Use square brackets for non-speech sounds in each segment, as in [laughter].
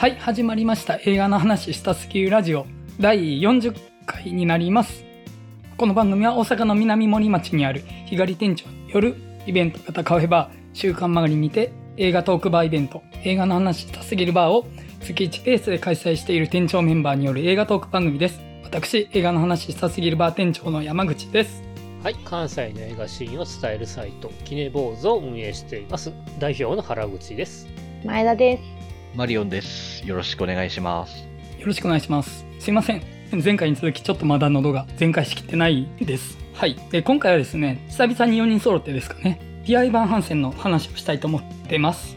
はい、始まりました。映画の話したすぎるラジオ第40回になります。この番組は大阪の南森町にある日帰り店長によるイベント型カフェバー週刊曲がりにて映画トークバーイベント映画の話したすぎるバーを月1ペースで開催している店長メンバーによる映画トーク番組です。私、映画の話したすぎるバー店長の山口です。はい、関西の映画シーンを伝えるサイト、キネボーズを運営しています。代表の原口です。前田です。マリオンです。よろしくお願いします。よろしくお願いします。すいません。前回に続きちょっとまだ喉が全開しきってないです。はい。で、今回はですね、久々に4人揃ってですかね、ピアイバン・ハンセンの話をしたいと思ってます。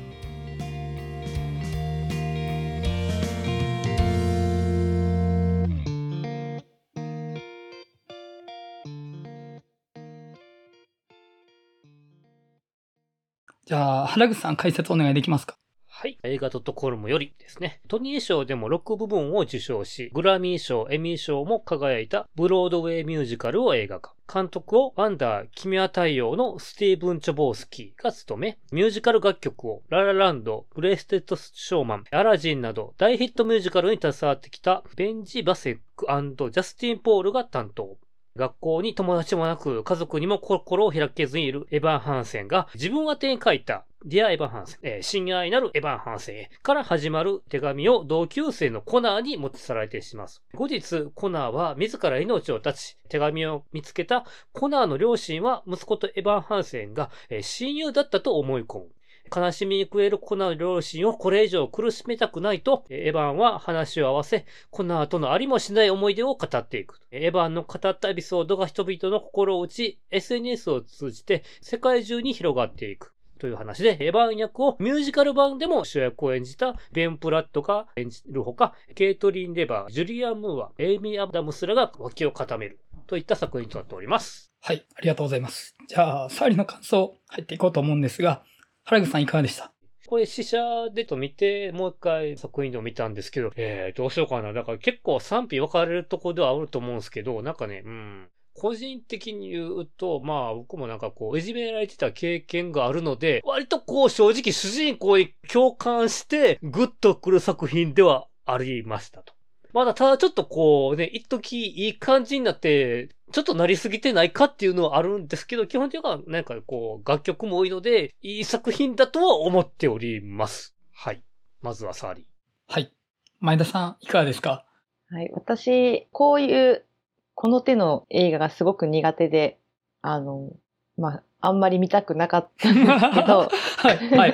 じゃあ、原口さん解説お願いできますか？はい。映画 .com よりですね、トニー賞でも6部門を受賞し、グラミー賞、エミー賞も輝いたブロードウェイミュージカルを映画化。監督をワンダー、君は太陽のスティーブン・チョボースキーが務め、ミュージカル楽曲をララランド、ブレイステッド・ショーマン、アラジンなど大ヒットミュージカルに携わってきたベンジ・バセックジャスティン・ポールが担当。学校に友達もなく、家族にも心を開けずにいるエヴァン・ハンセンが自分宛に書いたディア・エヴァン・ハンセン、えー、親愛なるエヴァン・ハンセンから始まる手紙を同級生のコナーに持ち去られてしまう。後日、コナーは自ら命を絶ち、手紙を見つけたコナーの両親は息子とエヴァン・ハンセンが、えー、親友だったと思い込む。悲しみに暮れるコナーの両親をこれ以上苦しめたくないと、エヴァンは話を合わせ、コナーとのありもしない思い出を語っていく。エヴァンの語ったエピソードが人々の心を打ち、SNS を通じて世界中に広がっていく。という話で、エヴァン役をミュージカル版でも主役を演じたベン・プラットが演じるほか、ケイトリン・デヴァー、ジュリアン・ムーア、エイミー・アダムスらが脇を固める。といった作品となっております。はい、ありがとうございます。じゃあ、サーリの感想入っていこうと思うんですが、原口さんいかがでした？これ試写でと見て、もう一回作品でも見たんですけど、えー、どうしようかな。だから結構賛否分かれるとこではあると思うんですけど、なんかね、うん。個人的に言うと、まあ僕もなんかこう、いじめられてた経験があるので、割とこう正直主人公に共感してグッとくる作品ではありましたと。まだただちょっとこうね、一時いい感じになって、ちょっとなりすぎてないかっていうのはあるんですけど、基本的にはなんかこう、楽曲も多いので、いい作品だとは思っております。はい。まずはサーリー。はい。前田さん、いかがですか？はい。私、こういう、この手の映画がすごく苦手で、あの、まあ、あんまり見たくなかったんですけど、[laughs] はい、はい。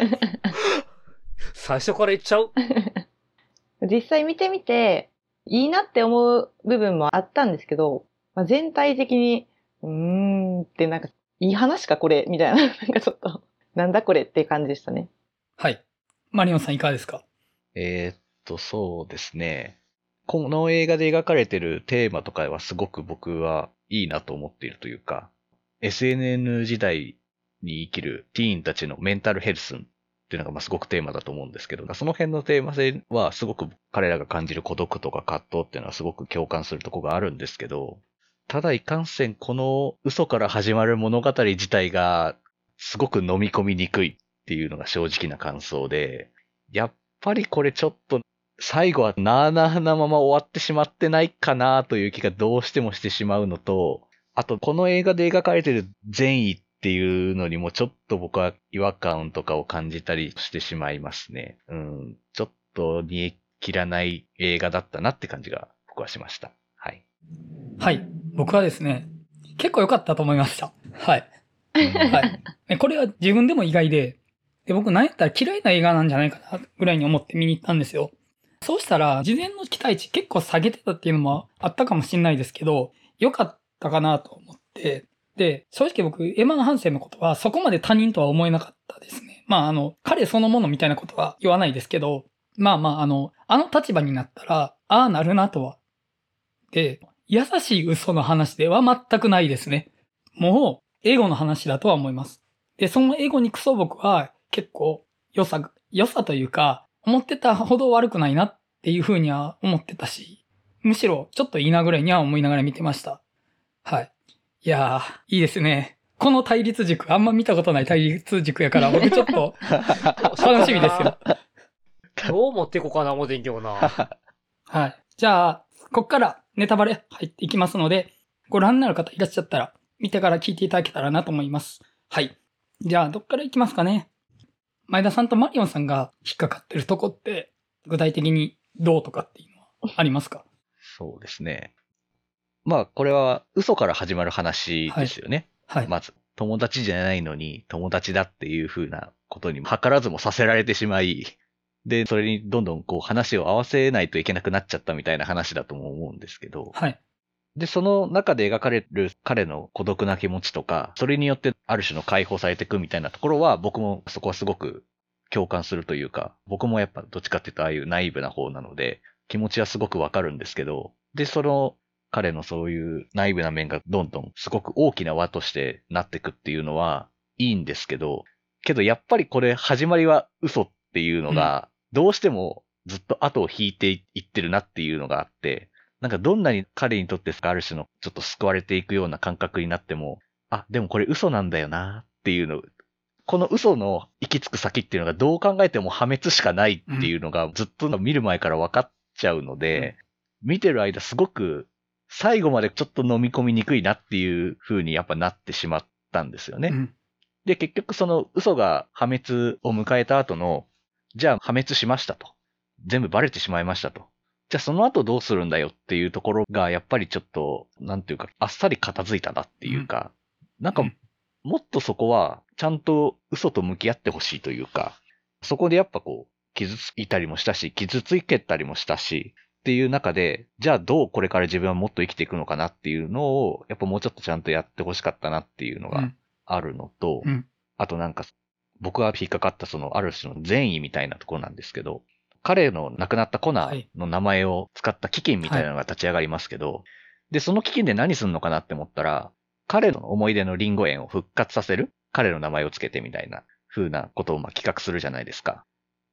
[laughs] 最初から言っちゃう？[laughs] 実際見てみて、いいなって思う部分もあったんですけど、まあ、全体的に、うーんってなんか、いい話かこれみたいな、[laughs] なんかちょっと、なんだこれっていう感じでしたね。はい。マリオンさんいかがですか？えー、っと、そうですね。この映画で描かれてるテーマとかはすごく僕はいいなと思っているというか、SNN 時代に生きるティーンたちのメンタルヘルスっていうのがまあすごくテーマだと思うんですけど、その辺のテーマ性はすごく彼らが感じる孤独とか葛藤っていうのはすごく共感するとこがあるんですけど、ただいかんせんこの嘘から始まる物語自体がすごく飲み込みにくいっていうのが正直な感想で、やっぱりこれちょっと最後はなあなあなまま終わってしまってないかなという気がどうしてもしてしまうのと、あとこの映画で描かれてる善意っていうのにもちょっと僕は違和感とかを感じたりしてしまいますね。うん、ちょっと煮え切らない映画だったなって感じが僕はしました。はい。はい。僕はですね、結構良かったと思いました。はい。はい。ねこれは自分でも意外で、で僕なんやったら嫌いな映画なんじゃないかなぐらいに思って見に行ったんですよ。そうしたら、事前の期待値結構下げてたっていうのもあったかもしれないですけど、良かったかなと思って、で、正直僕、エマン・ハンセンのことはそこまで他人とは思えなかったですね。まあ、あの、彼そのものみたいなことは言わないですけど、まあまあ、あの、あの立場になったら、ああなるなとは。で、優しい嘘の話では全くないですね。もう、エゴの話だとは思います。で、そのエゴにクソ僕は結構良さ、良さというか、思ってたほど悪くないなっていうふうには思ってたし、むしろちょっといいなぐらいには思いながら見てました。はい。いやー、いいですね。この対立軸、あんま見たことない対立軸やから、僕ちょっと [laughs] 楽しみですよ。どう持っていこうかな、思てんけどな。はい。じゃあ、こっからネタバレ入っていきますので、ご覧になる方いらっしゃったら、見てから聞いていただけたらなと思います。はい。じゃあ、どっから行きますかね。前田さんとマリオンさんが引っかかってるとこって、具体的にどうとかっていうのはありますか？そうですね。まあ、これは嘘から始まる話ですよね。はい。まず、友達じゃないのに友達だっていう風なことに図らずもさせられてしまい、で、それにどんどんこう話を合わせないといけなくなっちゃったみたいな話だとも思うんですけど、はい。で、その中で描かれる彼の孤独な気持ちとか、それによってある種の解放されていくみたいなところは、僕もそこはすごく共感するというか、僕もやっぱどっちかっていうとああいうナイーブな方なので、気持ちはすごくわかるんですけど、で、その彼のそういうナイーブな面がどんどんすごく大きな輪としてなっていくっていうのはいいんですけど、けどやっぱりこれ始まりは嘘っていうのが、どうしてもずっと後を引いていってるなっていうのがあって、なんかどんなに彼にとってある種のちょっと救われていくような感覚になっても、あ、でもこれ嘘なんだよなっていうの、この嘘の行き着く先っていうのがどう考えても破滅しかないっていうのがずっと見る前から分かっちゃうので、見てる間すごく最後までちょっと飲み込みにくいなっていう風にやっぱなってしまったんですよね。うん。で、結局その嘘が破滅を迎えた後の、じゃあ破滅しましたと。全部バレてしまいましたと。じゃあその後どうするんだよっていうところが、やっぱりちょっと、なんていうか、あっさり片付いたなっていうか、なんかうん、もっとそこは、ちゃんと嘘と向き合ってほしいというか、そこでやっぱこう、傷ついたりもしたし、傷つけたりもしたし、っていう中で、じゃあどうこれから自分はもっと生きていくのかなっていうのを、やっぱもうちょっとちゃんとやってほしかったなっていうのがうんあるのと、うんあとなんか、僕が引っかかったそのある種の善意みたいなところなんですけど、彼の亡くなったコナーの名前を使った基金みたいなのが立ち上がりますけど、で、その基金で何すんのかなって思ったら、彼の思い出のリンゴ園を復活させる彼の名前をつけてみたいな風なことをまあ企画するじゃないですか。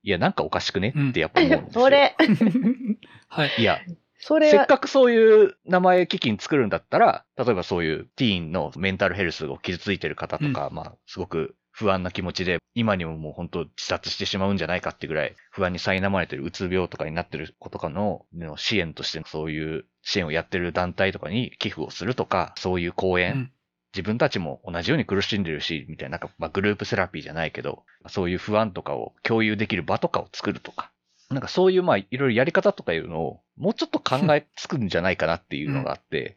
いや、なんかおかしくね？ってやっぱ思うんですよ。[laughs] それ、[laughs] はい。いや、それは、せっかくそういう名前基金作るんだったら、例えばそういうティーンのメンタルヘルスを傷ついてる方とか、まあ、すごく不安な気持ちで、今にももう本当自殺してしまうんじゃないかってぐらい不安に苛まれてるうつ病とかになってる子とかのの支援としてそういう支援をやってる団体とかに寄付をするとか、そういう講演、うん自分たちも同じように苦しんでるし、みたいな、なんか、まあ、グループセラピーじゃないけど、そういう不安とかを共有できる場とかを作るとか、なんかそういう、まあ、いろいろやり方とかいうのを、もうちょっと考えつくんじゃないかなっていうのがあって、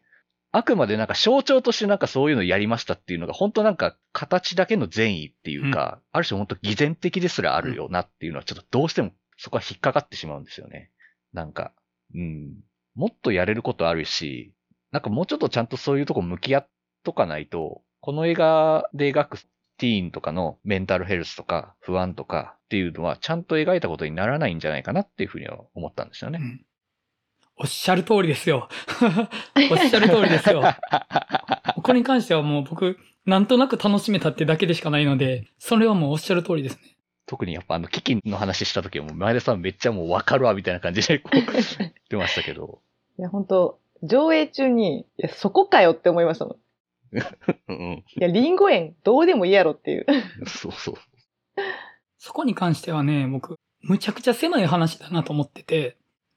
あくまでなんか象徴としてなんかそういうのやりましたっていうのが、本当なんか形だけの善意っていうか、ある種本当偽善的ですらあるよなっていうのは、ちょっとどうしてもそこは引っかかってしまうんですよね。なんか、うん。もっとやれることあるし、なんかもうちょっとちゃんとそういうとこ向き合っとかないと、この映画で描くティーンとかのメンタルヘルスとか不安とかっていうのはちゃんと描いたことにならないんじゃないかなっていうふうには思ったんですよね。うんおっしゃる通りですよ。おっしゃる通りですよ。[laughs] [laughs] これに関してはもう僕、なんとなく楽しめたってだけでしかないので、それはもうおっしゃる通りですね。特にやっぱあの、基金の話した時はもう前田さんめっちゃもうわかるわみたいな感じでこう [laughs] 言ってましたけど。いや、本当上映中に、いや、そこかよって思いましたもん。うんいや、リンゴ園、どうでもいいやろっていう。うん。そうそう。そこに関してはね、僕、むちゃくちゃ狭い話だなと思ってて、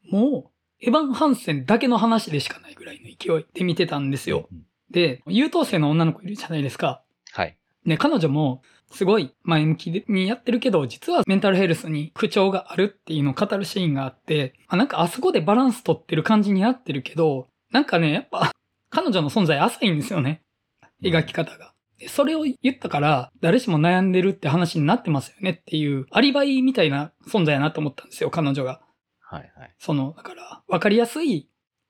もう、エヴァン・ハンセンだけの話でしかないぐらいの勢いで見てたんですよ。うんで、優等生の女の子いるじゃないですか。はい。ね、彼女も、すごい前向きにやってるけど、実はメンタルヘルスに苦調があるっていうのを語るシーンがあって、あなんかあそこでバランス取ってる感じになってるけど、なんかね、やっぱ、彼女の存在浅いんですよね。描き方が。でそれを言ったから、誰しも悩んでるって話になってますよねっていう、アリバイみたいな存在やなと思ったんですよ、彼女が。はいはい。その、だから、わかりやすい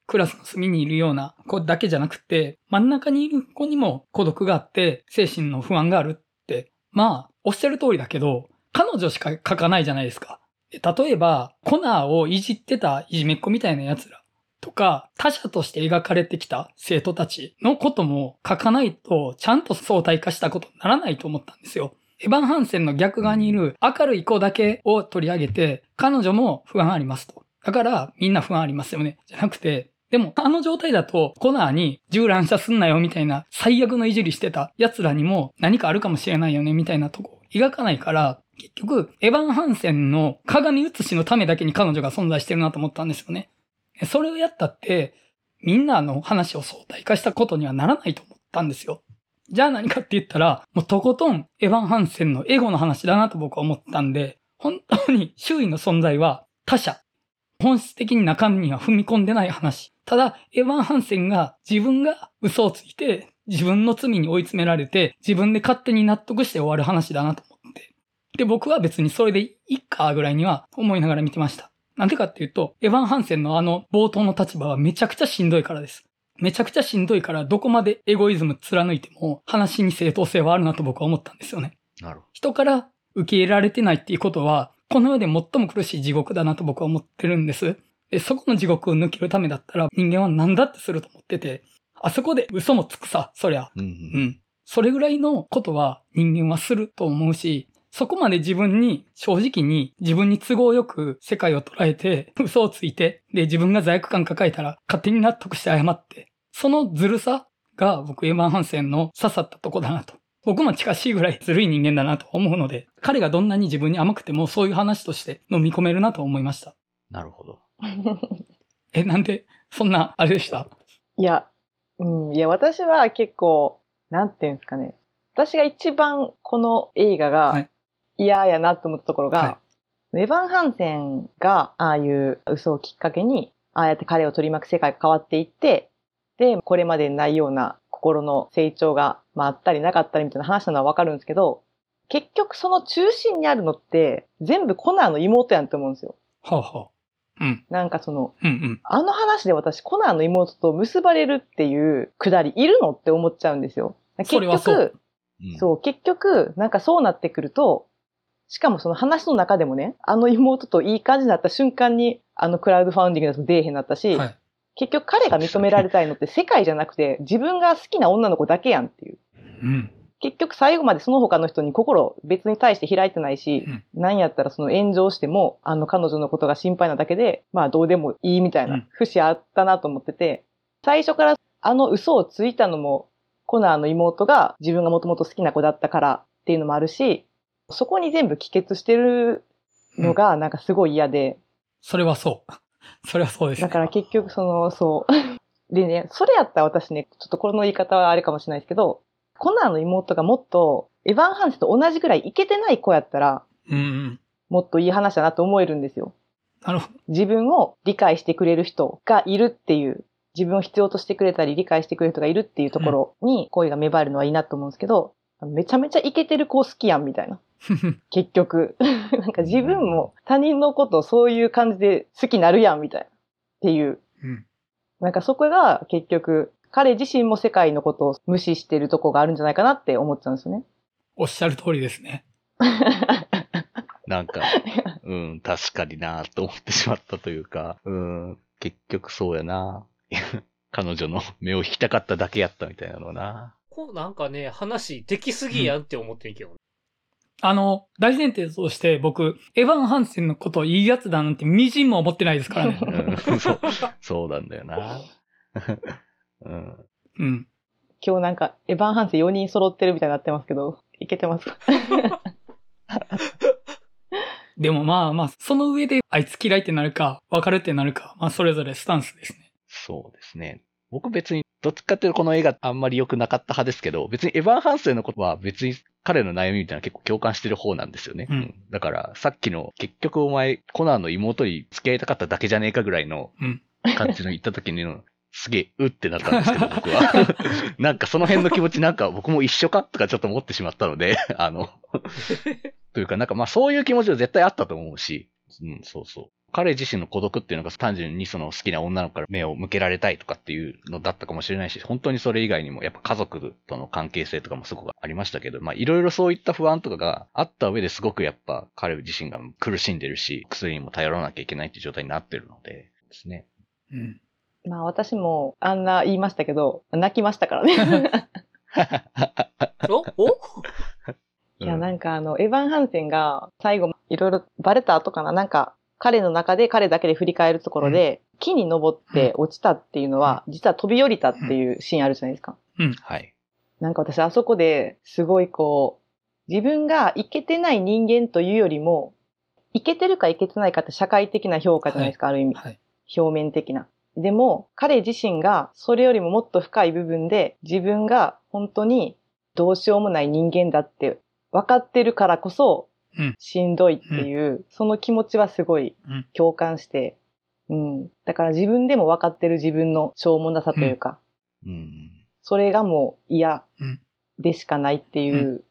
クラスの隅にいるような子だけじゃなくて、真ん中にいる子にも孤独があって、精神の不安があるって、まあ、おっしゃる通りだけど、彼女しか書かないじゃないですか。で例えば、コナーをいじってたいじめっ子みたいな奴らとか、他者として描かれてきた生徒たちのことも書かないと、ちゃんと相対化したことにならないと思ったんですよ。エヴァン・ハンセンの逆側にいる明るい子だけを取り上げて、彼女も不安ありますと。だから、みんな不安ありますよね。じゃなくて、でも、あの状態だと、コナーに銃乱射すんなよみたいな最悪のいじりしてた奴らにも何かあるかもしれないよねみたいなとこ描かないから、結局、エヴァン・ハンセンの鏡写しのためだけに彼女が存在してるなと思ったんですよね。それをやったって、みんなの話を相対化したことにはならないと思ったんですよ。じゃあ何かって言ったら、もうとことんエヴァン・ハンセンのエゴの話だなと僕は思ったんで、本当に周囲の存在は他者。本質的に中身には踏み込んでない話。ただ、エヴァン・ハンセンが自分が嘘をついて、自分の罪に追い詰められて、自分で勝手に納得して終わる話だなと思って。で、僕は別にそれでいいかぐらいには思いながら見てました。なんでかっていうと、エヴァン・ハンセンのあの冒頭の立場はめちゃくちゃしんどいからです。めちゃくちゃしんどいからどこまでエゴイズム貫いても話に正当性はあるなと僕は思ったんですよね。なるほど。人から受け入れられてないっていうことは、この世で最も苦しい地獄だなと僕は思ってるんです。で、そこの地獄を抜けるためだったら人間は何だってすると思ってて、あそこで嘘もつくさ、そりゃ。うん、うん、うん。それぐらいのことは人間はすると思うし、そこまで自分に正直に自分に都合よく世界を捉えて [laughs] 嘘をついて、で自分が罪悪感抱えたら勝手に納得して謝って、そのずるさが僕エヴァン・ハンセンの刺さったとこだなと。僕も近しいぐらいずるい人間だなと思うので、彼がどんなに自分に甘くてもそういう話として飲み込めるなと思いました。なるほど。[laughs] え、なんで、そんな、あれでした？いや、うん、いや、私は結構、なんていうんですかね。私が一番この映画が嫌やなと思ったところが、はい、エヴァン・ハンセンがああいう嘘をきっかけに、ああやって彼を取り巻く世界が変わっていって、で、これまでにないような心の成長が、まあ、あったりなかったりみたいな話なのはわかるんですけど、結局その中心にあるのって、全部コナーの妹やんって思うんですよ。はあはあ。うん。なんかその、うんうん、あの話で私コナーの妹と結ばれるっていうくだりいるのって思っちゃうんですよ。結局、そう、そう、結局、なんかそうなってくると、しかもその話の中でもね、あの妹といい感じになった瞬間に、あのクラウドファウンディングだと出えへんになったし、はい、結局彼が認められたいのって世界じゃなくて自分が好きな女の子だけやんっていう。うん、結局最後までその他の人に心別に対して開いてないし、うん、何やったらその炎上しても、あの彼女のことが心配なだけで、まあどうでもいいみたいな節あったなと思ってて、最初からあの嘘をついたのも、コナーの妹が自分がもともと好きな子だったからっていうのもあるし、そこに全部帰結してるのがなんかすごい嫌で、うん、それはそう。[laughs] それはそうです、ね、だから結局その、そう。でね、それやったら私ね、ちょっとこの言い方はあれかもしれないですけど、コナーの妹がもっと、エヴァン・ハンスと同じぐらいイケてない子やったら、うん、うん、もっといい話だなと思えるんですよ。なるほど。自分を理解してくれる人がいるっていう、自分を必要としてくれたり理解してくれる人がいるっていうところに恋が芽生えるのはいいなと思うんですけど、うん、めちゃめちゃイケてる子好きやんみたいな。[laughs] 結局。[laughs] なんか自分も他人のことをそういう感じで好きになるやんみたいな。っていう。うん、なんかそこが結局、彼自身も世界のことを無視してるとこがあるんじゃないかなって思っちゃうんですよね。おっしゃる通りですね。[laughs] なんか、うん、確かになと思ってしまったというか、うん、結局そうやな彼女の目を引きたかっただけやったみたいなのな。こうなんかね、話できすぎやんって思ってんけど、ね、あの、大前提として僕、エヴァン・ハンセンのことをいいやつだなんてみじんも思ってないですからね。うん、[laughs] そう、そうなんだよな。[laughs] うん。うん。今日なんか、エヴァン・ハンセン4人揃ってるみたいになってますけど、いけてますか？[laughs] でもまあまあ、その上であいつ嫌いってなるか、別れってなるか、まあそれぞれスタンスですね。そうですね。僕別に、どっちかっていうとこの映画あんまり良くなかった派ですけど、別にエヴァン・ハンセンのことは別に彼の悩みみたいな結構共感してる方なんですよね。うん、だから、さっきの結局お前、コナンの妹に付き合いたかっただけじゃねえかぐらいの感じの言った時にの、すげえ、うってなったんですけど、僕は。[laughs] なんかその辺の気持ちなんか僕も一緒かとかちょっと思ってしまったので、[laughs] あのというかなんかまあそういう気持ちは絶対あったと思うし、うん、そうそう。彼自身の孤独っていうのが単純にその好きな女の子から目を向けられたいとかっていうのだったかもしれないし、本当にそれ以外にもやっぱ家族との関係性とかもすごくありましたけど、まあいろいろそういった不安とかがあった上ですごくやっぱ彼自身が苦しんでるし、薬にも頼らなきゃいけないっていう状態になってるのでですね。うん。まあ私もあんな言いましたけど、泣きましたからね。[laughs] おお？いや、なんかあの、エヴァン・ハンセンが最後いろいろバレた後かななんか彼の中で彼だけで振り返るところで、うん、木に登って落ちたっていうのは、実は飛び降りたっていうシーンあるじゃないですか。うん。はい。なんか私あそこですごいこ自分がいけてない人間というよりも、いけてるかいけてないかって社会的な評価じゃないですか、ある意味。はい。表面的な。でも、彼自身がそれよりももっと深い部分で自分が本当にどうしようもない人間だって分かってるからこそうんしんどいっていう、その気持ちはすごいうん共感して、うん。だから自分でも分かってる自分のしょうもなさというか、うん。それがもう嫌うんでしかないっていう、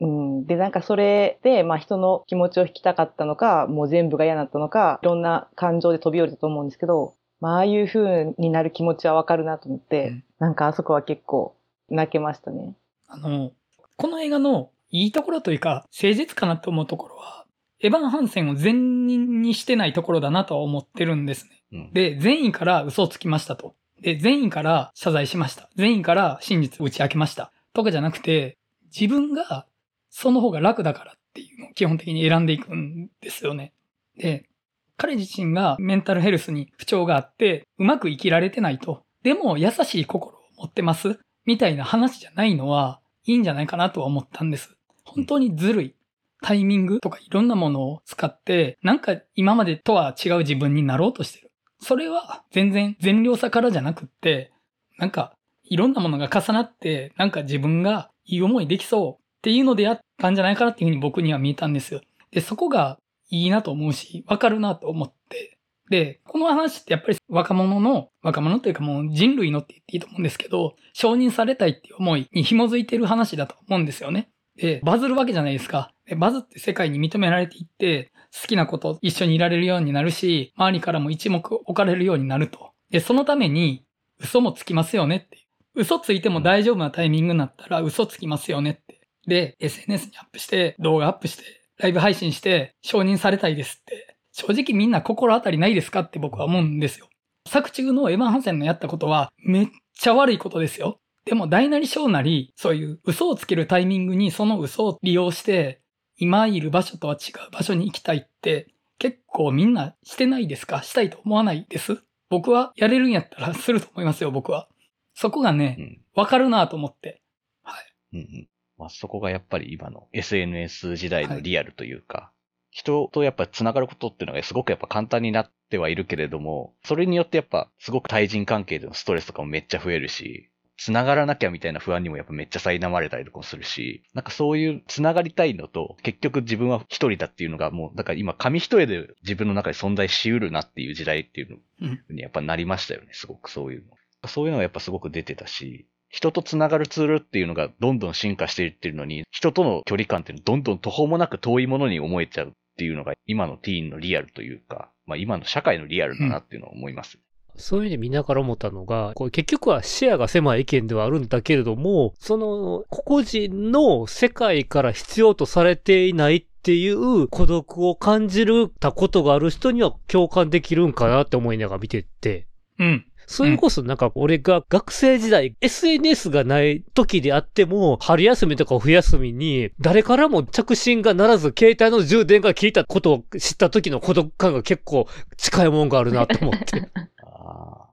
うん。で、なんかそれで、まあ人の気持ちを引きたかったのか、もう全部が嫌だったのか、いろんな感情で飛び降りたと思うんですけど、まあああいう風になる気持ちはわかるなと思って、うんなんかあそこは結構泣けましたね。あの、この映画のいいところというか、誠実かなって思うところは、エヴァン・ハンセンを善人にしてないところだなとは思ってるんですね。うん。で、善意から嘘をつきましたと。で、善意から謝罪しました。善意から真実を打ち明けました。とかじゃなくて、自分がその方が楽だからっていうのを基本的に選んでいくんですよね。で、彼自身がメンタルヘルスに不調があって、うまく生きられてないと。でも優しい心を持ってます。みたいな話じゃないのは、いいんじゃないかなとは思ったんです。本当にずるい。タイミングとかいろんなものを使って、なんか今までとは違う自分になろうとしてる。それは全然善良さからじゃなくって、なんかいろんなものが重なって、なんか自分がいい思いできそうっていうのでやったんじゃないかなっていうふうに僕には見えたんですよ。で、そこがいいなと思うし、わかるなと思って。で、この話ってやっぱり若者の、若者というかもう人類のって言っていいと思うんですけど、承認されたいっていう思いに紐づいてる話だと思うんですよね。で、バズるわけじゃないですか。でバズって世界に認められていって、好きな子と一緒にいられるようになるし、周りからも一目置かれるようになると。で、そのために嘘もつきますよねって。嘘ついても大丈夫なタイミングになったら嘘つきますよねって。で、SNS にアップして、動画アップして、ライブ配信して、承認されたいですって。正直みんな心当たりないですかって僕は思うんですよ。作中のエヴァン・ハンセンのやったことはめっちゃ悪いことですよ。でも大なり小なり、そういう嘘をつけるタイミングにその嘘を利用して、今いる場所とは違う場所に行きたいって、結構みんなしてないですか？したいと思わないです？僕はやれるんやったらすると思いますよ、僕は。そこがねう、ん。わかるなと思って。はい。うんうん。まあ、そこがやっぱり今の SNS 時代のリアルというか、人とやっぱ繋がることっていうのがすごくやっぱ簡単になってはいるけれども、それによってやっぱすごく対人関係でのストレスとかもめっちゃ増えるし、繋がらなきゃみたいな不安にもやっぱめっちゃ苛まれたりとかもするし、なんかそういう繋がりたいのと、結局自分は一人だっていうのがもう、だから今紙一重で自分の中で存在しうるなっていう時代っていううんのにやっぱなりましたよね、すごくそういうの。そういうのがやっぱすごく出てたし、人と繋がるツールっていうのがどんどん進化していってるのに、人との距離感っていうのはどんどん途方もなく遠いものに思えちゃうっていうのが今のティーンのリアルというか、まあ今の社会のリアルだなっていうのは思います。そういう意味で見ながら思ったのが、これ結局は視野が狭い意見ではあるんだけれども、その個々人の世界から必要とされていないっていう孤独を感じるたことがある人には共感できるんかなって思いながら見てて、うん。それこそなんか俺が学生時代、SNS がない時であっても、春休みとか冬休みに、誰からも着信がならず、携帯の充電が効いたことを知った時の孤独感が結構近いもんがあるなと思って。[laughs] あ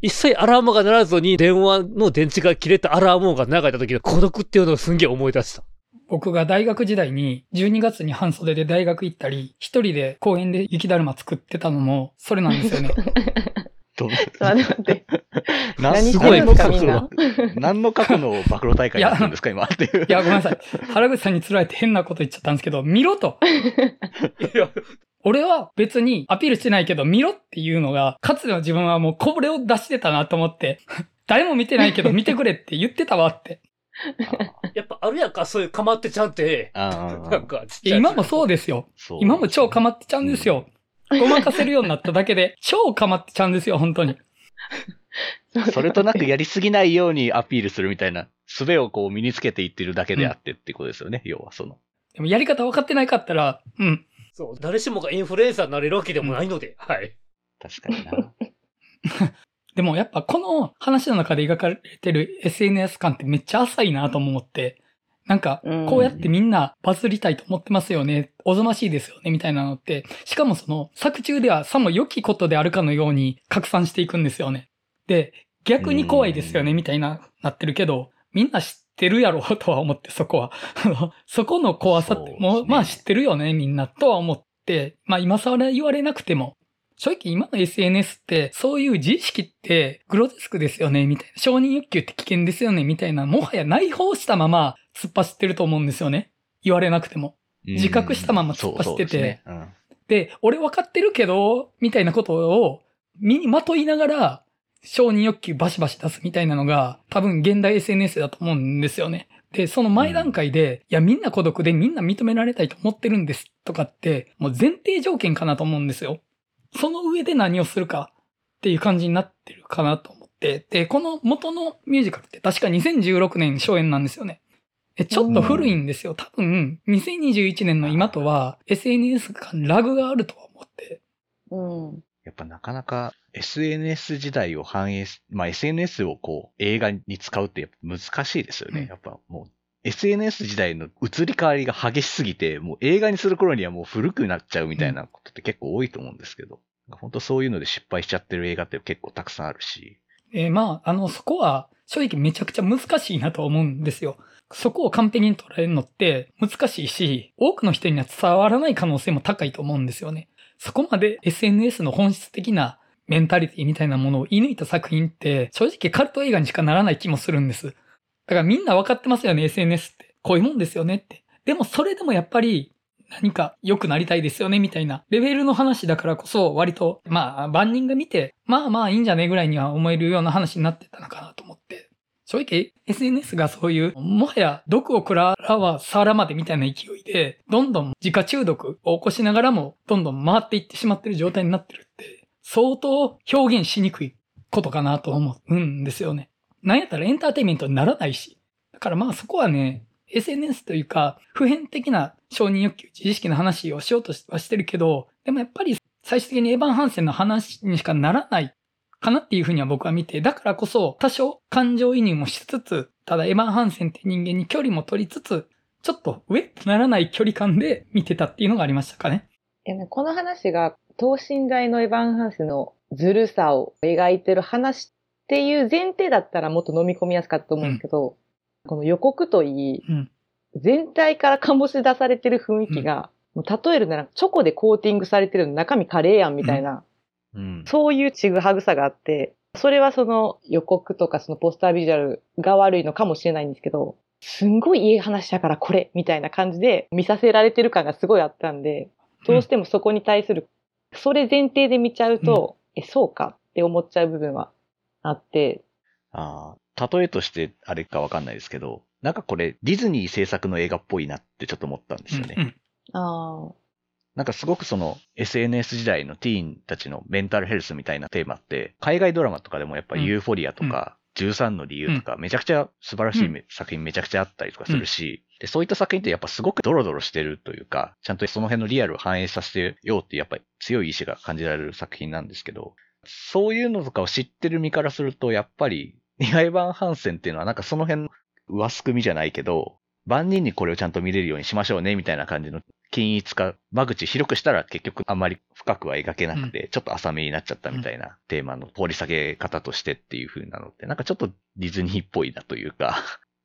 一切アラームが鳴らずに電話の電池が切れたアラーム音が流れた時の孤独っていうのをすんげえ思い出した。僕が大学時代に12月に半袖で大学行ったり、一人で公園で雪だるま作ってたのも、それなんですよね。ー [laughs] どう？待って待って。[laughs] な何すごいしてるんですかみんな。[laughs] 何の過去の暴露大会になってるんですか今っていう。いや、ごめんなさい。原口さんに釣られて変なこと言っちゃったんですけど、見ろと。いや、俺は別にアピールしてないけど、見ろっていうのが、かつての自分はもうこぼれを出してたなと思って、[laughs] 誰も見てないけど見てくれって言ってたわって。[laughs] やっぱあるやんか、そういうかまってちゃんって。なんかちっいや今もそうですよ。そう今も超かまってちゃうんですよ。ごまかせるようになっただけで、[laughs] 超かまってちゃうんですよ、本当に。それとなくやりすぎないようにアピールするみたいな、術をこう身につけていってるだけであってってことですよね、要はその。でもやり方分かってないかったら、うん。そう、誰しもがインフルエンサーになれるわけでもないので、はい。確かにな。[laughs] でもやっぱこの話の中で描かれてる SNS 感ってめっちゃ浅いなと思って、なんかうん、こうやってみんなバズりたいと思ってますよね、おぞましいですよね、みたいなのって、しかもその作中ではさも良きことであるかのように拡散していくんですよね。で、逆に怖いですよね、うん。みたいな、なってるけど、みんな知っってるやろうとは思って、そこは。[laughs] そこの怖さって、もう、まあ知ってるよね、みんな、とは思って、まあ今更言われなくても、正直今の SNS って、そういう自意識ってグロテスクですよね、みたいな。承認欲求って危険ですよね、みたいな、もはや内包したまま突っ走ってると思うんですよね。言われなくても。自覚したまま突っ走っててですねうんで、俺分かってるけど、みたいなことを身にまといながら、承認欲求バシバシ出すみたいなのが、多分現代 SNS だと思うんですよね。で、その前段階で、いや、みんな孤独でみんな認められたいと思ってるんですとかって、もう前提条件かなと思うんですよ。その上で何をするかっていう感じになってるかなと思って。で、この元のミュージカルって確か2016年初演なんですよね。えちょっと古いんですよ。多分、2021年の今とは SNS 間ラグがあるとは思って。うん。やっぱなかなか SNS 時代を反映す、まあ SNS をこう映画に使うって難しいですよね。うんやっぱもう SNS 時代の移り変わりが激しすぎて、もう映画にする頃にはもう古くなっちゃうみたいなことって結構多いと思うんですけど、本当そういうので失敗しちゃってる映画って結構たくさんあるし。えーまあ、あの、そこは正直めちゃくちゃ難しいなと思うんですよ。そこを完璧に捉えるのって難しいし、多くの人には伝わらない可能性も高いと思うんですよね。そこまで SNS の本質的なメンタリティみたいなものを射抜いた作品って正直カルト映画にしかならない気もするんです。だからみんな分かってますよね、SNS って。こういうもんですよねって。でもそれでもやっぱり何か良くなりたいですよね、みたいなレベルの話だからこそ、割と、まあ、万人が見て、まあまあいいんじゃねぐらいには思えるような話になってたのかなと思って。正直、SNS がそういう、もはや毒を食らわさらまでみたいな勢いで、どんどん自家中毒を起こしながらも、どんどん回っていってしまってる状態になってるって、相当表現しにくいことかなと思うんですよね。なんやったらエンターテイメントにならないし。だからまあそこはね、SNS というか、普遍的な承認欲求、自意識の話をしようとはしてるけど、でもやっぱり最終的にエヴァン・ハンセンの話にしかならないかなっていうふうには僕は見て、だからこそ多少感情移入もしつつ、ただエヴァン・ハンセンって人間に距離も取りつつ、ちょっと上とならない距離感で見てたっていうのがありましたかね。いやねこの話が等身大のエヴァン・ハンセのずるさを描いてる話っていう前提だったらもっと飲み込みやすかったと思うんですけど、この予告といい、うん。全体から醸し出されてる雰囲気が、もう例えるならチョコでコーティングされてるの中身カレーやんみたいな、うん。そういうちぐはぐさがあって、それはその予告とかそのポスタービジュアルが悪いのかもしれないんですけど、すんごいいい話だからこれみたいな感じで見させられてる感がすごいあったんで、どうしてもそこに対する、それ前提で見ちゃうと、え、そうかって思っちゃう部分はあって、ああ、例えとしてあれかわかんないですけど、なんかこれディズニー制作の映画っぽいなってちょっと思ったんですよね。うんうん。ああ、なんかすごくその SNS 時代のティーンたちのメンタルヘルスみたいなテーマって、海外ドラマとかでもやっぱうん。ユーフォリアとか、13の理由とか、めちゃくちゃ素晴らしいめ作品めちゃくちゃあったりとかするし、で、そういった作品ってやっぱすごくドロドロしてるというか、ちゃんとその辺のリアルを反映させてようっていうやっぱり強い意志が感じられる作品なんですけど、そういうのとかを知ってる身からすると、やっぱり、ニガイバン・ハンセンっていうのはなんかその辺の上すくみじゃないけど、万人にこれをちゃんと見れるようにしましょうね、みたいな感じの均一化、間口広くしたら結局あんまり深くは描けなくて、ちょっと浅めになっちゃったみたいなテーマの掘り下げ方としてっていう風なのって、なんかちょっとディズニーっぽいなというか、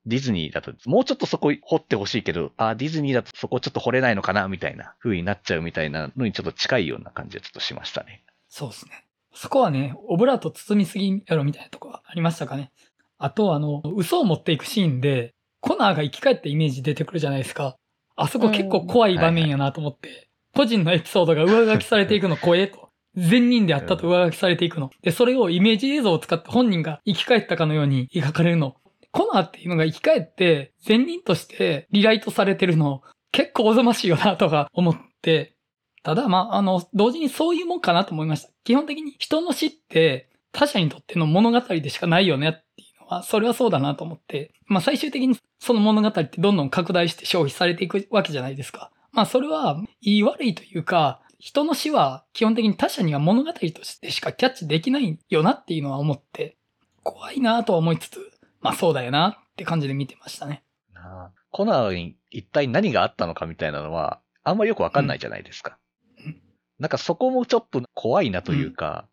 ディズニーだともうちょっとそこ掘ってほしいけど、あ、ディズニーだとそこちょっと掘れないのかな、みたいな風になっちゃうみたいなのにちょっと近いような感じがちょっとしましたね。そうですね。そこはね、オブラート包みすぎやろみたいなとこはありましたかね。あと、あの、嘘を持っていくシーンで、コナーが生き返ったイメージ出てくるじゃないですか。あそこ結構怖い場面やなと思って、個人のエピソードが上書きされていくの怖えと。善人であったと上書きされていくの。で、それをイメージ映像を使って本人が生き返ったかのように描かれるの。コナーっていうのが生き返って、善人としてリライトされてるの、結構おぞましいよなとか思って、ただ、まあ、あの、同時にそういうもんかなと思いました。基本的に人の死って他者にとっての物語でしかないよねっていうのは、それはそうだなと思って、まあ最終的にその物語ってどんどん拡大して消費されていくわけじゃないですか。まあそれは、いい悪いというか、人の死は基本的に他者には物語としてしかキャッチできないよなっていうのは思って、怖いなとは思いつつ、まあそうだよなって感じで見てましたね。なあコナーに一体何があったのかみたいなのは、あんまりよくわかんないじゃないですか。うんなんかそこもちょっと怖いなというか、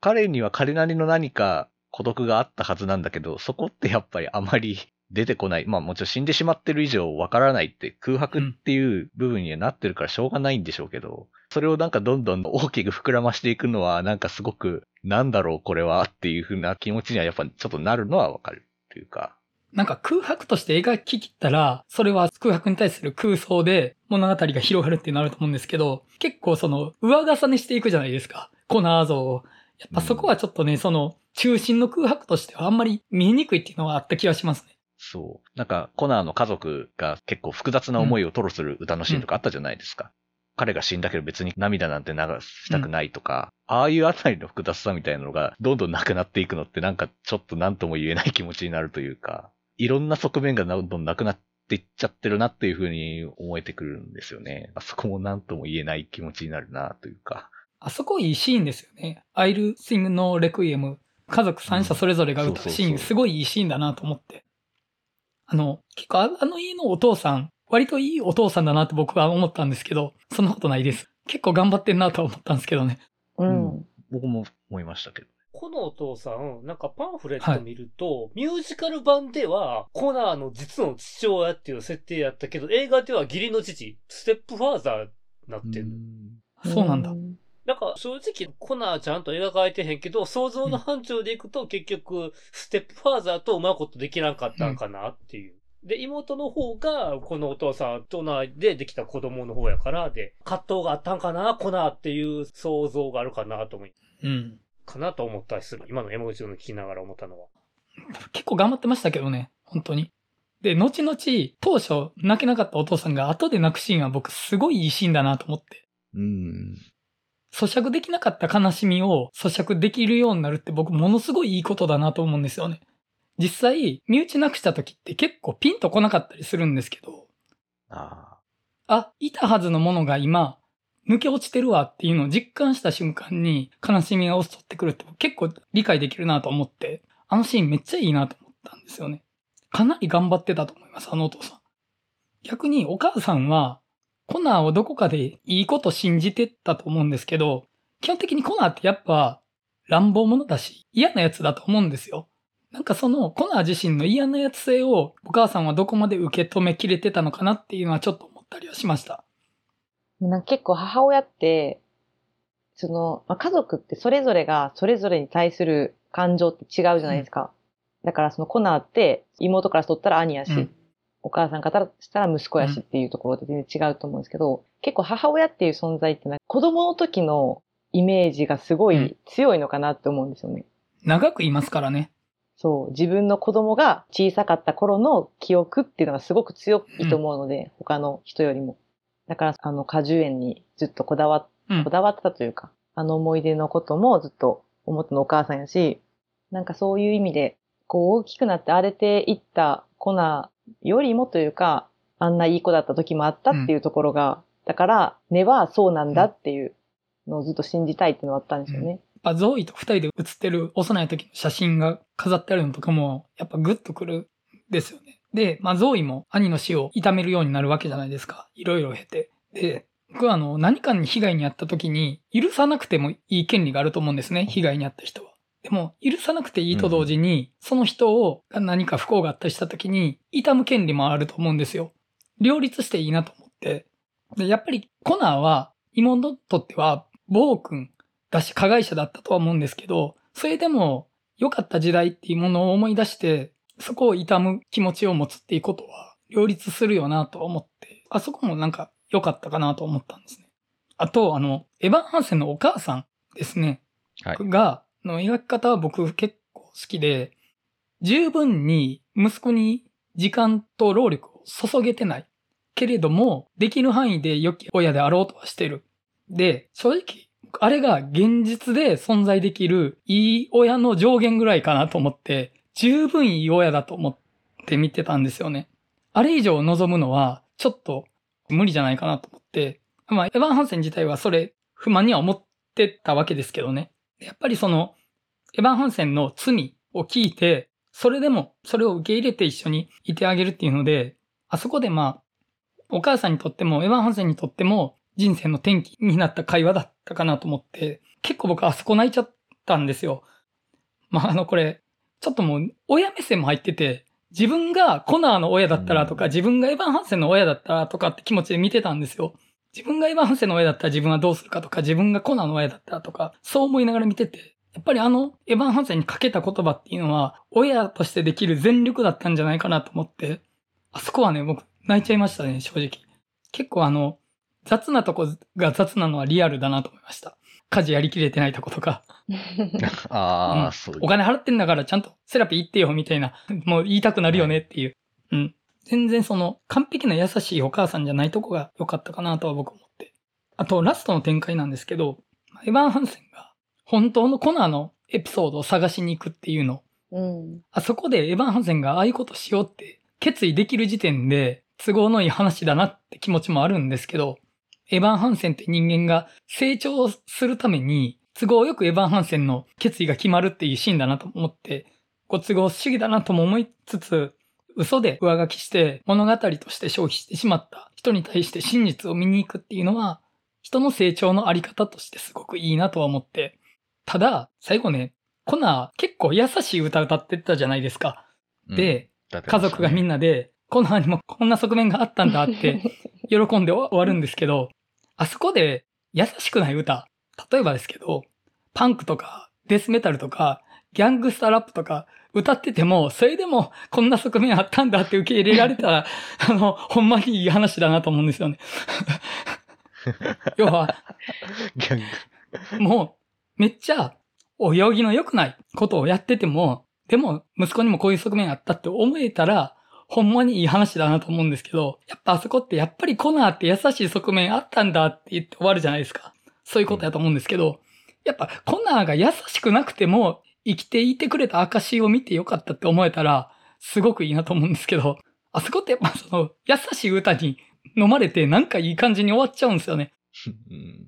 彼には彼なりの何か孤独があったはずなんだけど、そこってやっぱりあまり出てこない。まあもちろん死んでしまってる以上わからないって空白っていう部分にはなってるからしょうがないんでしょうけど、それをなんかどんどん大きく膨らましていくのはなんかすごくなんだろうこれはっていう風な気持ちにはやっぱちょっとなるのはわかるっていうか。なんか空白として描き切ったら、それは空白に対する空想で物語が広がるってなると思うんですけど、結構その上重ねしていくじゃないですか。コナー像を。やっぱそこはちょっとね、その中心の空白としてはあんまり見えにくいっていうのはあった気がしますね。そう。なんか、コナーの家族が結構複雑な思いを吐露する歌のシーンとかあったじゃないですか。うん、彼が死んだけど別に涙なんて流したくないとか、うん、ああいうあたりの複雑さみたいなのがどんどんなくなっていくのってなんかちょっと何とも言えない気持ちになるというか、いろんな側面がどんどんなくなっていっちゃってるなっていうふうに思えてくるんですよね。あそこも何とも言えない気持ちになるなというか。あそこいいシーンですよね。アイル・シングのレクイエム。家族三者それぞれが歌うシーン、すごいいいシーンだなと思って。あの、結構あの家のお父さん、割といいお父さんだなって僕は思ったんですけど、そんなことないです。結構頑張ってんなと思ったんですけどね。うん。僕も思いましたけど。このお父さん、なんかパンフレット見ると、はい、ミュージカル版では、コナーの実の父親っていう設定やったけど、映画では義理の父、ステップファーザーになってる。そうなんだ。なんか正直コナーちゃんと描かれてへんけど、想像の範疇でいくと結局、ステップファーザーとうまいことできなかったんかなっていう。で、妹の方が、このお父さんとなでできた子供の方やから、で、葛藤があったんかな、コナーっていう想像があるかなと思い。うん。かなと思ったりする。今の山口の聞きながら思ったのは。結構頑張ってましたけどね、本当に。で、後々、当初泣けなかったお父さんが後で泣くシーンは僕すごいいいシーンだなと思って。うん。咀嚼できなかった悲しみを咀嚼できるようになるって僕ものすごいいいことだなと思うんですよね。実際、身内なくした時って結構ピンとこなかったりするんですけど、ああ、いたはずのものが今、抜け落ちてるわっていうのを実感した瞬間に悲しみが襲ってくるって結構理解できるなと思って、あのシーンめっちゃいいなと思ったんですよね。かなり頑張ってたと思います、あのお父さん。逆にお母さんは、コナーをどこかでいいこと信じてたと思うんですけど、基本的にコナーってやっぱ乱暴者だし嫌なやつだと思うんですよ。なんかそのコナー自身の嫌なやつ性をお母さんはどこまで受け止めきれてたのかなっていうのはちょっと思ったりはしました。なんか結構母親って、その、まあ、家族ってそれぞれがそれぞれに対する感情って違うじゃないですか。うん、だからそのコナーって妹からしとったら兄やし、うん、お母さんからしたら息子やしっていうところで全然違うと思うんですけど、結構母親っていう存在って子供の時のイメージがすごい強いのかなって思うんですよね。長くいますからね。そう、自分の子供が小さかった頃の記憶っていうのがすごく強いと思うので、うん、他の人よりも。だから、あの、果樹園にずっとこだわ、こだわってたというか、あの思い出のこともずっと思ったのお母さんやし、なんかそういう意味で、こう大きくなって荒れていったコナよりもというか、あんないい子だった時もあったっていうところが、うん、だから、根はそうなんだっていうのをずっと信じたいっていうのがあったんですよね。ぱゾーイと二人で写ってる幼い時の写真が飾ってあるのとかも、やっぱグッとくるんですよね。で、まあゾーイも兄の死を痛めるようになるわけじゃないですか。いろいろ経て。で、僕はあの、何かに被害に遭った時に、許さなくてもいい権利があると思うんですね。被害に遭った人は。でも、許さなくていいと同時に、その人を何か不幸があったりした時に、痛む権利もあると思うんですよ。両立していいなと思って。で、やっぱりコナーは、妹にとっては、暴君だし、加害者だったとは思うんですけど、それでも、良かった時代っていうものを思い出して、そこを痛む気持ちを持つっていうことは、両立するよなと思って、あそこもなんか良かったかなと思ったんですね。あと、あの、エヴァン・ハンセンのお母さんですね。はい、が、の描き方は僕結構好きで、十分に息子に時間と労力を注げてない。けれども、できる範囲で良き親であろうとはしてる。で、正直、あれが現実で存在できるいい親の上限ぐらいかなと思って、十分いい親だと思って見てたんですよね。あれ以上望むのは、ちょっと無理じゃないかなと思って、まあ、エヴァン・ハンセン自体はそれ不満には思ってたわけですけどね。やっぱりその、エヴァン・ハンセンの罪を聞いて、それでも、それを受け入れて一緒にいてあげるっていうので、あそこでまあ、お母さんにとっても、エヴァン・ハンセンにとっても、人生の転機になった会話だったかなと思って、結構僕あそこ泣いちゃったんですよ。まあ、あの、これ、ちょっともう、親目線も入ってて、自分がコナーの親だったらとか、うん自分がエヴァン・ハンセンの親だったらとかって気持ちで見てたんですよ。自分がエヴァン・ハンセンの親だったら自分はどうするかとか、自分がコナーの親だったらとか、そう思いながら見てて、やっぱりあの、エヴァン・ハンセンにかけた言葉っていうのは、親としてできる全力だったんじゃないかなと思って、あそこはね、僕、泣いちゃいましたね、正直。結構あの、雑なとこが雑なのはリアルだなと思いました。家事やりきれてないとことか、[laughs] ああ、うんそう。お金払ってんだからちゃんとセラピー行ってよみたいな、[laughs] もう言いたくなるよねっていう。うん。全然その完璧な優しいお母さんじゃないとこが良かったかなとは僕思って。あとラストの展開なんですけど、エヴァン・ハンセンが本当のコナーのエピソードを探しに行くっていうの。うん。あそこでエヴァン・ハンセンがああいうことしようって決意できる時点で都合のいい話だなって気持ちもあるんですけど、エヴァン・ハンセンって人間が成長するために都合よくエヴァン・ハンセンの決意が決まるっていうシーンだなと思って、ご都合主義だなとも思いつつ、嘘で上書きして物語として消費してしまった人に対して真実を見に行くっていうのは、人の成長のあり方としてすごくいいなとは思って、ただ、最後ね、コナー結構優しい歌歌ってたじゃないですか。うん、で、だって家族がみんなで、コナーにもこんな側面があったんだって、[laughs] 喜んで終わるんですけど、あそこで優しくない歌、例えばですけど、パンクとかデスメタルとか、ギャングスターラップとか歌ってても、それでもこんな側面あったんだって受け入れられたら、[laughs] あの、ほんまにいい話だなと思うんですよね。[laughs] 要は、ギャング。もう、めっちゃ、お行儀の良くないことをやってても、でも、息子にもこういう側面あったって思えたら、ほんまにいい話だなと思うんですけど、やっぱあそこってやっぱりコナーって優しい側面あったんだって言って終わるじゃないですか。そういうことやと思うんですけど、やっぱコナーが優しくなくても生きていてくれた証を見てよかったって思えたら、すごくいいなと思うんですけど、あそこってやっぱその優しい歌に飲まれてなんかいい感じに終わっちゃうんですよね。うん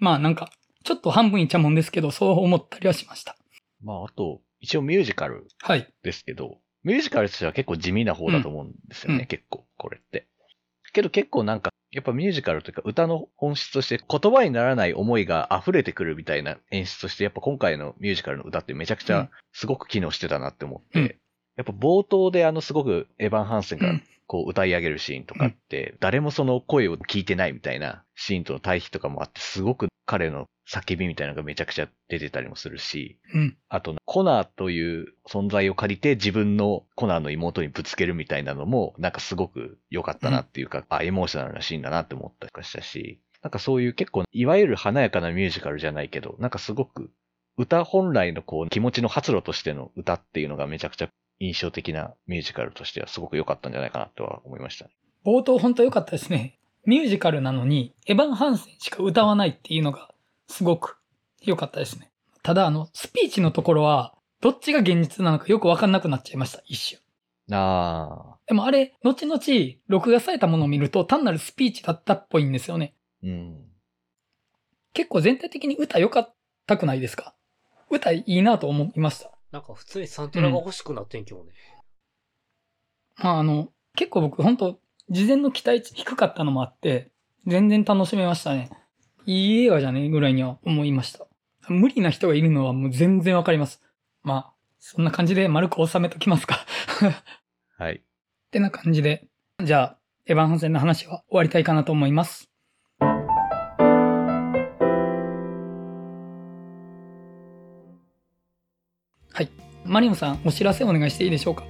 まあなんか、ちょっと半分いっちゃもんですけど、そう思ったりはしました。まあ、あと、一応ミュージカルはい。ですけど、ミュージカルとしては結構地味な方だと思うんですよね、うん。結構、これって。けど結構なんか、やっぱミュージカルというか歌の本質として言葉にならない思いが溢れてくるみたいな演出として、やっぱ今回のミュージカルの歌ってめちゃくちゃうん。すごく機能してたなって思って、うんやっぱ冒頭であのすごくエヴァン・ハンセンがうん。こう歌い上げるシーンとかって、誰もその声を聞いてないみたいなシーンとの対比とかもあって、すごく彼の叫びみたいなのがめちゃくちゃ出てたりもするし、うん。あと、コナーという存在を借りて自分のコナーの妹にぶつけるみたいなのも、なんかすごく良かったなっていうか、あ、エモーショナルなシーンだなって思ったりとかしたし、なんかそういう結構、いわゆる華やかなミュージカルじゃないけど、なんかすごく、歌本来のこう気持ちの発露としての歌っていうのがめちゃくちゃ印象的なミュージカルとしてはすごく良かったんじゃないかなとは思いましたね。冒頭本当良かったですね。ミュージカルなのに、エヴァン・ハンセンしか歌わないっていうのが、すごく良かったですね。ただ、あの、スピーチのところは、どっちが現実なのかよくわかんなくなっちゃいました、一瞬。あでもあれ、後々、録画されたものを見ると、単なるスピーチだったっぽいんですよね。ー、うん。結構全体的に歌良かったくないですか？歌いいなと思いました。なんか普通にサントラが欲しくなってんけどね。まああの、結構僕本当事前の期待値低かったのもあって、全然楽しめましたね。いい映画じゃねえぐらいには思いました。無理な人がいるのはもう全然わかります。まあ、そんな感じで丸く収めときますか。はい。[laughs] ってな感じで、じゃあ、エヴァン・ハンセンの話は終わりたいかなと思います。マリオさん、お知らせお願いしていいでしょうか？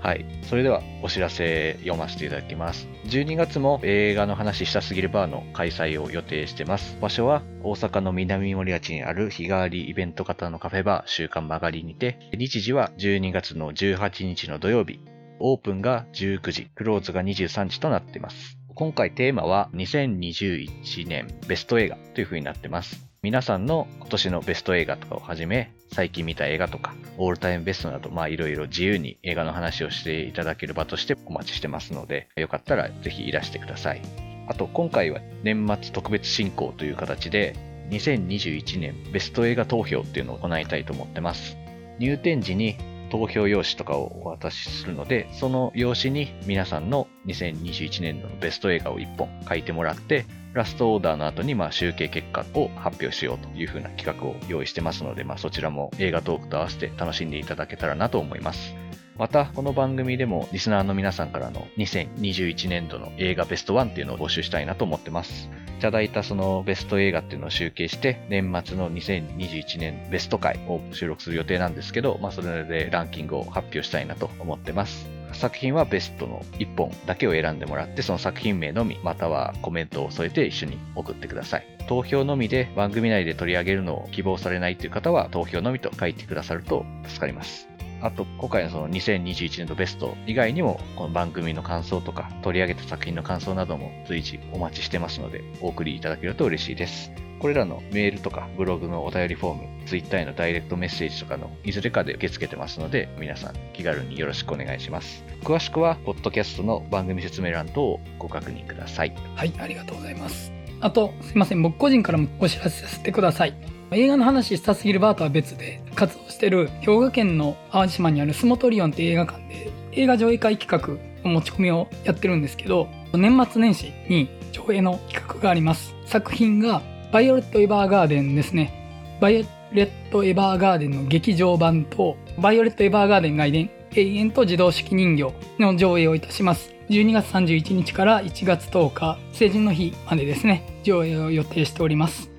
はい。それではお知らせ読ませていただきます。12月も映画の話したすぎるバーの開催を予定してます。場所は大阪の南森町にある日替わりイベント型のカフェバー週刊曲がりにて、日時は12月の18日の土曜日、オープンが19時、クローズが23時となっています。今回テーマは2021年ベスト映画という風になってます。皆さんの今年のベスト映画とかをはじめ、最近見た映画とか、オールタイムベストなど、まあいろいろ自由に映画の話をしていただける場としてお待ちしてますので、よかったらぜひいらしてください。あと今回は年末特別進行という形で、2021年ベスト映画投票っていうのを行いたいと思ってます。入店時に投票用紙とかをお渡しするので、その用紙に皆さんの2021年度のベスト映画を1本書いてもらって、ラストオーダーの後にまあ集計結果を発表しようというふうな企画を用意してますので、まあ、そちらも映画トークと合わせて楽しんでいただけたらなと思います。また、この番組でもリスナーの皆さんからの2021年度の映画ベストワンっていうのを募集したいなと思ってます。ただいたそのベスト映画っていうのを集計して、年末の2021年ベスト回を収録する予定なんですけど、まあそれでランキングを発表したいなと思ってます。作品はベストの1本だけを選んでもらって、その作品名のみ、またはコメントを添えて一緒に送ってください。投票のみで番組内で取り上げるのを希望されないという方は、投票のみと書いてくださると助かります。あと、今回のその2021年度ベスト以外にも、この番組の感想とか、取り上げた作品の感想なども随時お待ちしてますので、お送りいただけると嬉しいです。これらのメールとかブログのお便りフォーム、Twitter へのダイレクトメッセージとかのいずれかで受け付けてますので、皆さん気軽によろしくお願いします。詳しくは、ポッドキャストの番組説明欄等をご確認ください。はい、ありがとうございます。あと、すいません、僕個人からもお知らせさせてください。映画の話したすぎるバーとは別で活動してる兵庫県の淡路島にある洲本オリオンっていう映画館で映画上映会企画の持ち込みをやってるんですけど、年末年始に上映の企画があります。作品がバイオレット・エヴァーガーデンですね。バイオレット・エヴァーガーデンの劇場版と、バイオレット・エヴァーガーデン外伝、永遠と自動手記人形の上映をいたします。12月31日から1月10日、成人の日までですね、上映を予定しております。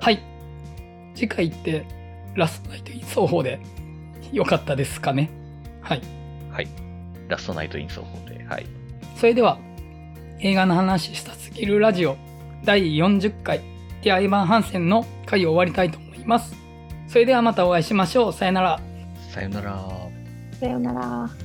はい。次回って、ラストナイトイン奏法でよかったですかね。はい。はい。ラストナイトイン奏法で、はい。それでは、映画の話したすぎるラジオ第40回、ディア・エヴァン・ハンセンの回を終わりたいと思います。それではまたお会いしましょう。さよなら。さよなら。さようなら。